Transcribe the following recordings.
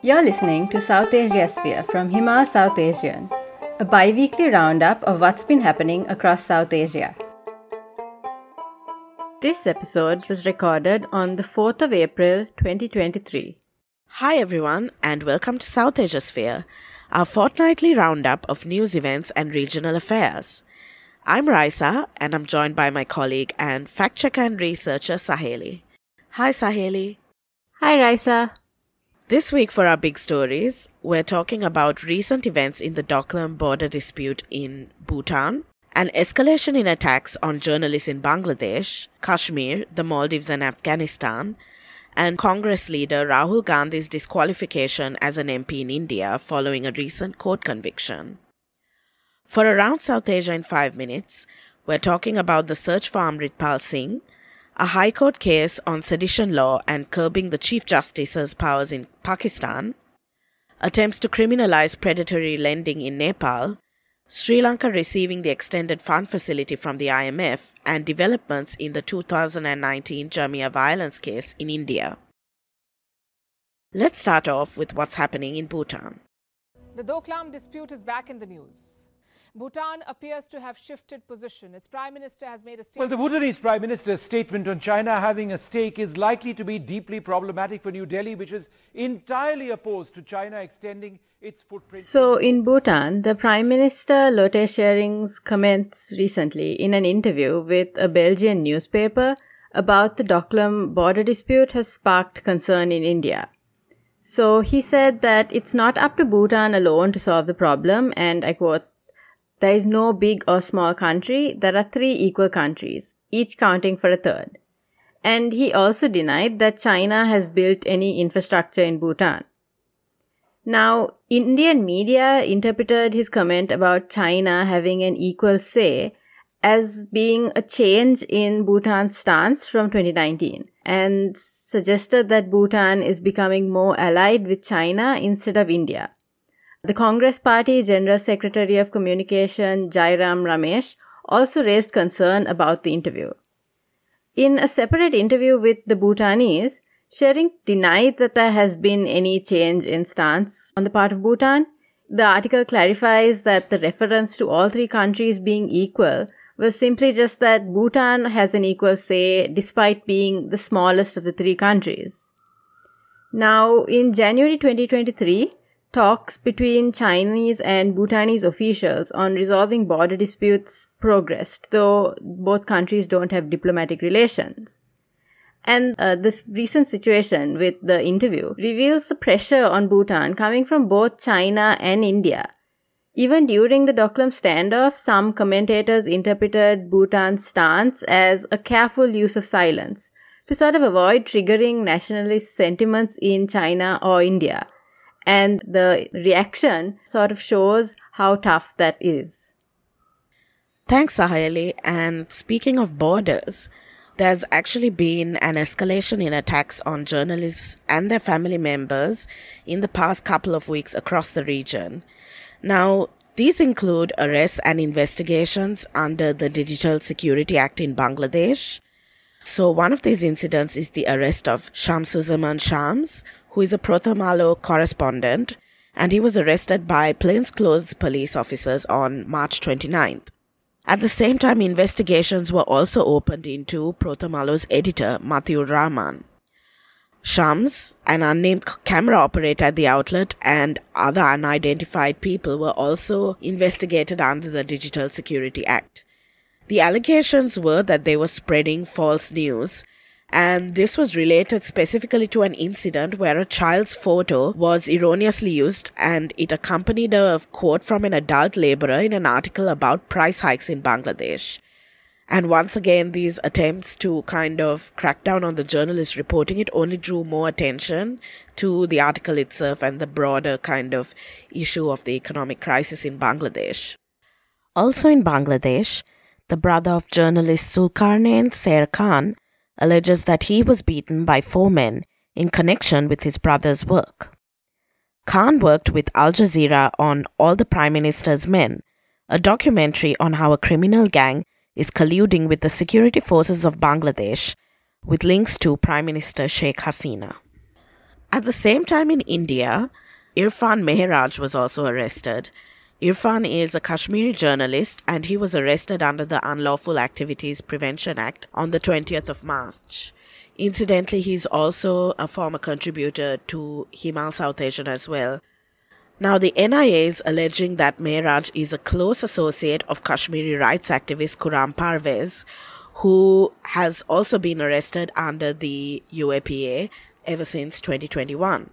You're listening to Southasiasphere from Himal Southasian, a bi weekly roundup of what's been happening across South Asia. This episode was recorded on the 4th of April 2023. Hi, everyone, and welcome to South Asia Sphere, our fortnightly roundup of news events and regional affairs. I'm Raisa, and I'm joined by my colleague and fact checker and researcher Saheli. Hi, Saheli. Hi, Raisa. This week, for our big stories, we're talking about recent events in the Doklam border dispute in Bhutan, an escalation in attacks on journalists in Bangladesh, Kashmir, the Maldives, and Afghanistan, and Congress leader Rahul Gandhi's disqualification as an MP in India following a recent court conviction. For Around South Asia in 5 minutes, we're talking about the search for Amritpal Singh, a High Court case on sedition law and curbing the Chief Justice's powers in Pakistan, attempts to criminalize predatory lending in Nepal, Sri Lanka receiving the extended fund facility from the IMF, and developments in the 2019 Jamia violence case in India. Let's start off with what's happening in Bhutan. The Doklam dispute is back in the news. Bhutan appears to have shifted position. Its prime minister has made a statement. Well, the Bhutanese prime minister's statement on China having a stake is likely to be deeply problematic for New Delhi, which is entirely opposed to China extending its footprint. So, in Bhutan, the Prime Minister Lotay Tshering's comments recently in an interview with a Belgian newspaper about the Doklam border dispute has sparked concern in India. So, he said that it's not up to Bhutan alone to solve the problem, and I quote, there is no big or small country, there are three equal countries, each counting for a third. And he also denied that China has built any infrastructure in Bhutan. Now, Indian media interpreted his comment about China having an equal say as being a change in Bhutan's stance from 2019 and suggested that Bhutan is becoming more allied with China instead of India. The Congress Party General Secretary of Communication Jairam Ramesh also raised concern about the interview. In a separate interview with the Bhutanese, Tshering denied that there has been any change in stance on the part of Bhutan. The article clarifies that the reference to all three countries being equal was simply just that Bhutan has an equal say despite being the smallest of the three countries. Now, in January 2023, talks between Chinese and Bhutanese officials on resolving border disputes progressed, though both countries don't have diplomatic relations. And uh, this recent situation with the interview reveals the pressure on Bhutan coming from both China and India. Even during the Doklam standoff, some commentators interpreted Bhutan's stance as a careful use of silence to sort of avoid triggering nationalist sentiments in China or India. And the reaction sort of shows how tough that is. Thanks, Saheli. And speaking of borders, there's actually been an escalation in attacks on journalists and their family members in the past couple of weeks across the region. Now, these include arrests and investigations under the Digital Security Act in Bangladesh. So, one of these incidents is the arrest of Shamsuzzaman Shams, who is a Prothom Alo correspondent, and he was arrested by plainclothes police officers on March 29th. At the same time, investigations were also opened into Prothom Alo's editor, Matiur Rahman. Shams, an unnamed camera operator at the outlet, and other unidentified people were also investigated under the Digital Security Act. The allegations were that they were spreading false news, and this was related specifically to an incident where a child's photo was erroneously used and it accompanied a quote from an adult laborer in an article about price hikes in Bangladesh. And once again, these attempts to kind of crack down on the journalist reporting it only drew more attention to the article itself and the broader kind of issue of the economic crisis in Bangladesh. Also in Bangladesh, the brother of journalist Zulkarnain Saer Khan alleges that he was beaten by four men in connection with his brother's work. Khan worked with Al Jazeera on All the Prime Minister's Men, a documentary on how a criminal gang is colluding with the security forces of Bangladesh with links to Prime Minister Sheikh Hasina. At the same time in India, Irfan Mehraj was also arrested. Irfan is a Kashmiri journalist and he was arrested under the Unlawful Activities Prevention Act on the 20th of March. Incidentally, he's also a former contributor to Himal Southasian as well. Now, the NIA is alleging that Mehraj is a close associate of Kashmiri rights activist Khurram Parvez, who has also been arrested under the UAPA ever since 2021.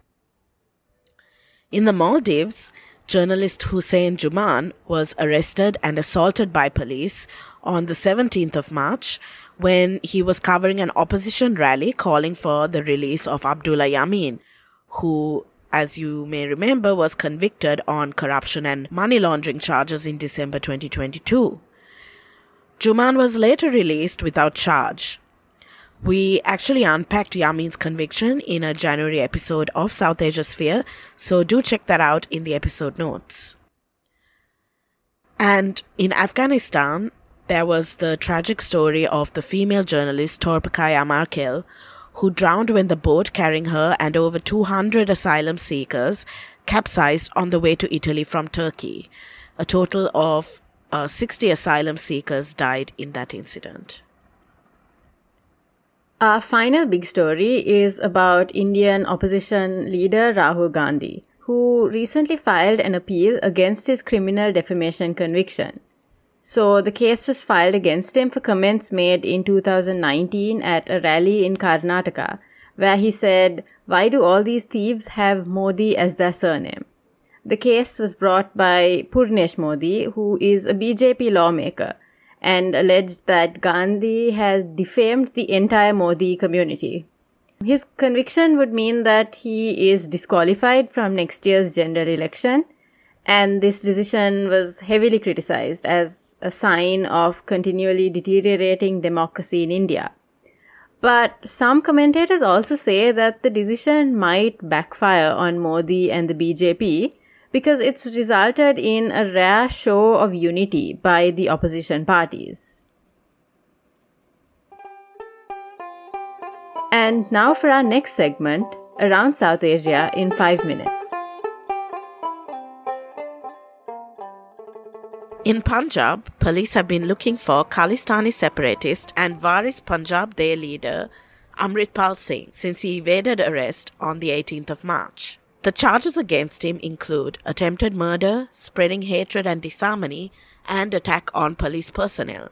In the Maldives, journalist Hussein Juman was arrested and assaulted by police on the 17th of March when he was covering an opposition rally calling for the release of Abdullah Yameen, who, as you may remember, was convicted on corruption and money laundering charges in December 2022. Juman was later released without charge. We actually unpacked Yameen's conviction in a January episode of Southasiasphere, so do check that out in the episode notes. And in Afghanistan, there was the tragic story of the female journalist Torpekai Amarkhel, who drowned when the boat carrying her and over 200 asylum seekers capsized on the way to Italy from Turkey. A total of uh, 60 asylum seekers died in that incident. Our final big story is about Indian opposition leader Rahul Gandhi, who recently filed an appeal against his criminal defamation conviction. So the case was filed against him for comments made in 2019 at a rally in Karnataka, where he said, Why do all these thieves have Modi as their surname? The case was brought by Purnesh Modi, who is a BJP lawmaker, and alleged that Gandhi has defamed the entire Modi community. His conviction would mean that he is disqualified from next year's general election, and this decision was heavily criticized as a sign of continually deteriorating democracy in India. But some commentators also say that the decision might backfire on Modi and the BJP because it's resulted in a rare show of unity by the opposition parties. And now for our next segment, Around South Asia in 5 minutes. In Punjab, police have been looking for Khalistani separatist and Waris Punjab De leader Amritpal Singh since he evaded arrest on the 18th of March. The charges against him include attempted murder, spreading hatred and disharmony, and attack on police personnel.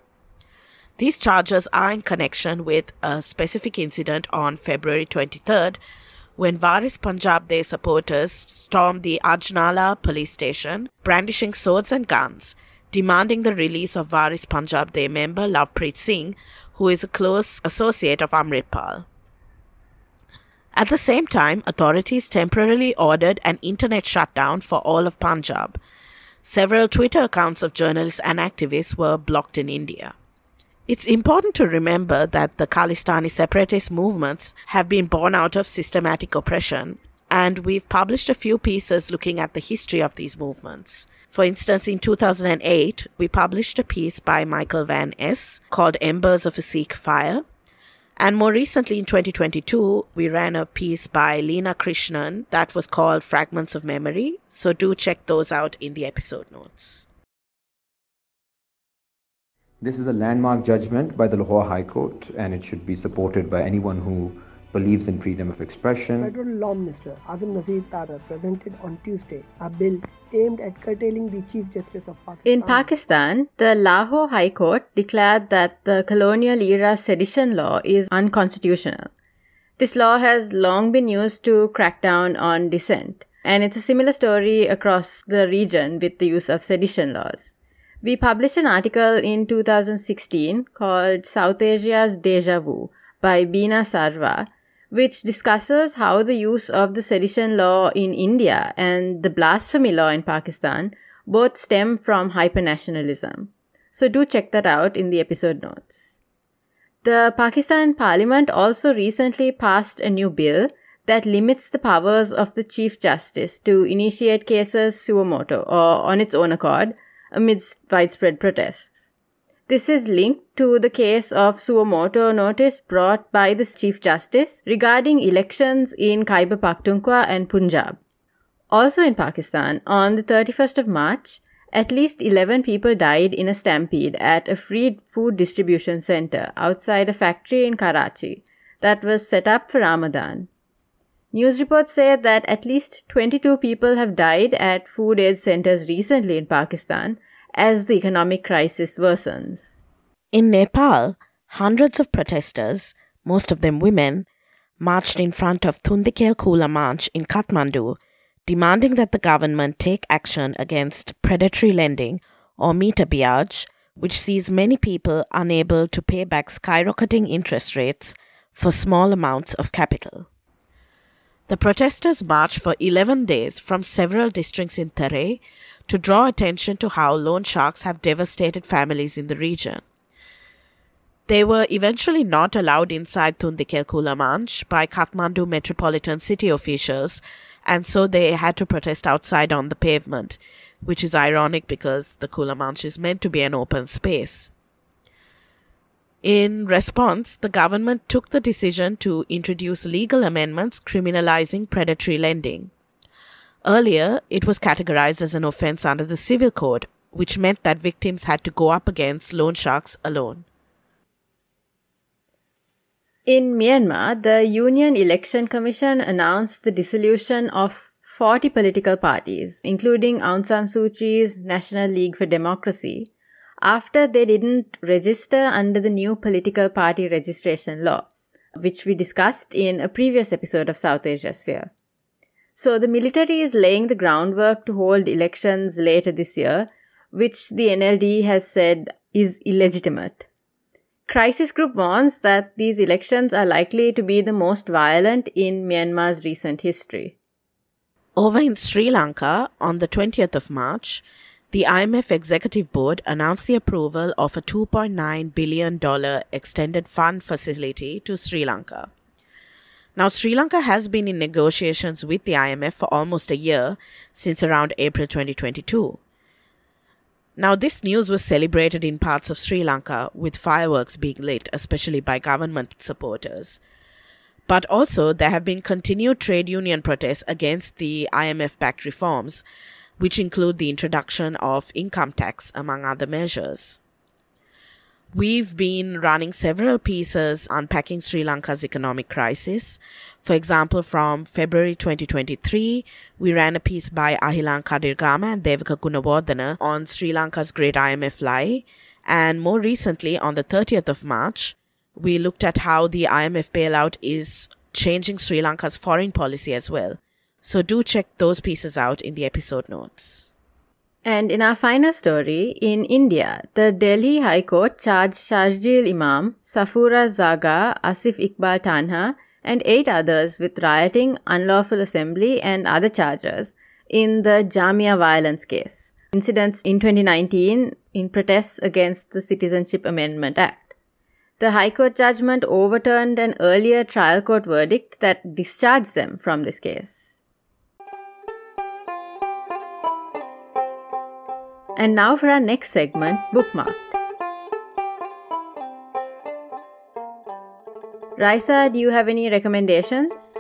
These charges are in connection with a specific incident on February 23rd when Waris Punjab De supporters stormed the Ajnala police station, brandishing swords and guns, demanding the release of Waris Punjab De member Lovepreet Singh, who is a close associate of Amritpal. At the same time, authorities temporarily ordered an internet shutdown for all of Punjab. Several Twitter accounts of journalists and activists were blocked in India. It's important to remember that the Khalistani separatist movements have been born out of systematic oppression, and we've published a few pieces looking at the history of these movements. For instance, in 2008, we published a piece by Michael Van Es called Embers of a Sikh Fire, and more recently, in 2022, we ran a piece by Lena Krishnan that was called Fragments of Memory. So do check those out in the episode notes. This is a landmark judgment by the Lahore High Court, and it should be supported by anyone who believes in freedom of expression. Federal Law Minister Azam Nazir Tarar presented on Tuesday a bill aimed at curtailing the Chief Justice of Pakistan. In Pakistan, the Lahore High Court declared that the colonial era sedition law is unconstitutional. This law has long been used to crack down on dissent, and it's a similar story across the region with the use of sedition laws. We published an article in 2016 called South Asia's Deja Vu by Beena Sarwar, which discusses how the use of the sedition law in India and the blasphemy law in Pakistan both stem from hypernationalism. So do check that out in the episode notes. The Pakistan Parliament also recently passed a new bill that limits the powers of the Chief Justice to initiate cases suo motu or on its own accord amidst widespread protests. This is linked to the case of suo motu notice brought by the Chief Justice regarding elections in Khyber Pakhtunkhwa and Punjab. Also in Pakistan, on the 31st of March, at least 11 people died in a stampede at a free food distribution center outside a factory in Karachi that was set up for Ramadan. News reports say that at least 22 people have died at food aid centers recently in Pakistan as the economic crisis worsens. In Nepal, hundreds of protesters, most of them women, marched in front of Tundikhel Khula Manch in Kathmandu, demanding that the government take action against predatory lending or meter biaj, which sees many people unable to pay back skyrocketing interest rates for small amounts of capital. The protesters marched for 11 days from several districts in Tarai to draw attention to how loan sharks have devastated families in the region. They were eventually not allowed inside Tundikhel Khula Manch by Kathmandu Metropolitan City officials, and so they had to protest outside on the pavement, which is ironic because the Khula Manch is meant to be an open space. In response, the government took the decision to introduce legal amendments criminalizing predatory lending. Earlier, it was categorized as an offense under the Civil Code, which meant that victims had to go up against loan sharks alone. In Myanmar, the Union Election Commission announced the dissolution of 40 political parties, including Aung San Suu Kyi's National League for Democracy, after they didn't register under the new political party registration law, which we discussed in a previous episode of Southasiasphere. So the military is laying the groundwork to hold elections later this year, which the NLD has said is illegitimate. Crisis Group warns that these elections are likely to be the most violent in Myanmar's recent history. Over in Sri Lanka, on the 20th of March, the IMF Executive Board announced the approval of a $2.9 billion extended fund facility to Sri Lanka. Now, Sri Lanka has been in negotiations with the IMF for almost a year, since around April 2022. Now, this news was celebrated in parts of Sri Lanka with fireworks being lit, especially by government supporters. But also, there have been continued trade union protests against the IMF backed reforms, which include the introduction of income tax, among other measures. We've been running several pieces unpacking Sri Lanka's economic crisis. For example, from February 2023, we ran a piece by Ahilan Kadirgamar and Devaka Gunawardena on Sri Lanka's Great IMF Lie. And more recently, on the 30th of March, we looked at how the IMF bailout is changing Sri Lanka's foreign policy as well. So do check those pieces out in the episode notes. And in our final story, in India, the Delhi High Court charged Sharjeel Imam, Safoora Zargar, Asif Iqbal Tanha, and eight others with rioting, unlawful assembly, and other charges in the Jamia violence case. Incidents in 2019 in protests against the Citizenship Amendment Act. The High Court judgment overturned an earlier trial court verdict that discharged them from this case. And now for our next segment, Bookmarked. Raisa, do you have any recommendations?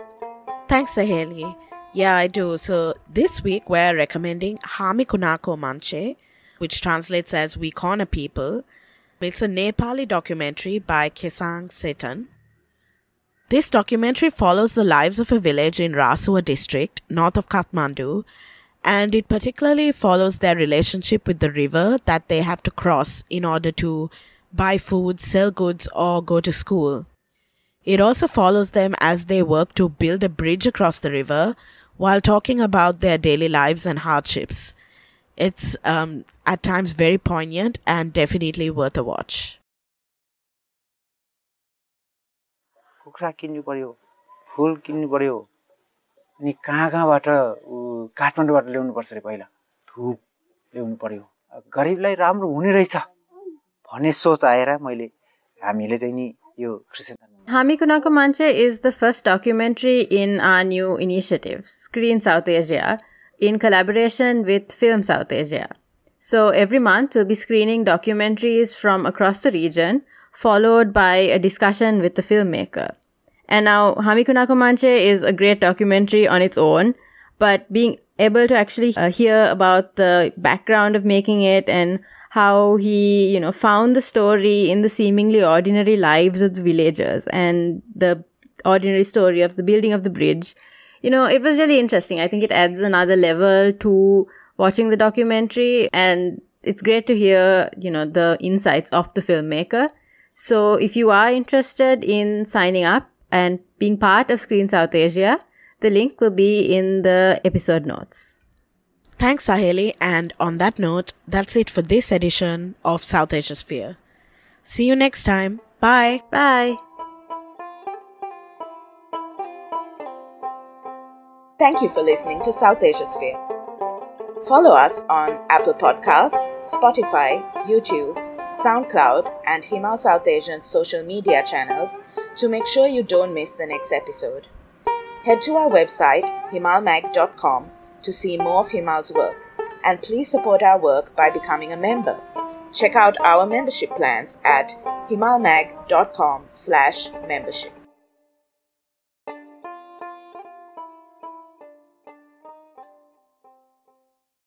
Thanks, Saheli. Yeah, I do. So this week we're recommending Hami Kunako Manche, which translates as We Corner People. It's a Nepali documentary by Kesang Tseten. This documentary follows the lives of a village in Rasuwa district, north of Kathmandu, and it particularly follows their relationship with the river that they have to cross in order to buy food, sell goods, or go to school. It also follows them as they work to build a bridge across the river while talking about their daily lives and hardships. It's um, at times very poignant and definitely worth a watch. कुखुरा किन्नु पर्यो full किन्नु पर्यो अनि कहाँ कहाँबाट ऊ काठमाडौँबाट ल्याउनु पर्छ पहिला? पर्यो। गरिबलाई राम्रो हुने रहेछ भन्ने सोच आएर मैले हामीले चाहिँ नि यो Hami Kunako Manchhe is the first documentary in our initiative Screen South Asia in collaboration with Film South Asia so every month will be screening documentary from across the region followed by a discussion with the film maker And now Hamikunako Manche is a great documentary on its own, but being able to actually uh, hear about the background of making it and how he, you know, found the story in the seemingly ordinary lives of the villagers and the ordinary story of the building of the bridge. You know, it was really interesting. I think it adds another level to watching the documentary and it's great to hear, you know, the insights of the filmmaker. So if you are interested in signing up and being part of Screen South Asia, the link will be in the episode notes. Thanks, Saheli. And on that note, that's it for this edition of Southasiasphere. See you next time. Bye. Bye. Thank you for listening to Southasiasphere. Follow us on Apple Podcasts, Spotify, YouTube, SoundCloud, and Himal Southasian social media channels to make sure you don't miss the next episode. Head to our website, himalmag.com, to see more of Himal's work, and please support our work by becoming a member. Check out our membership plans at himalmag.com slash membership.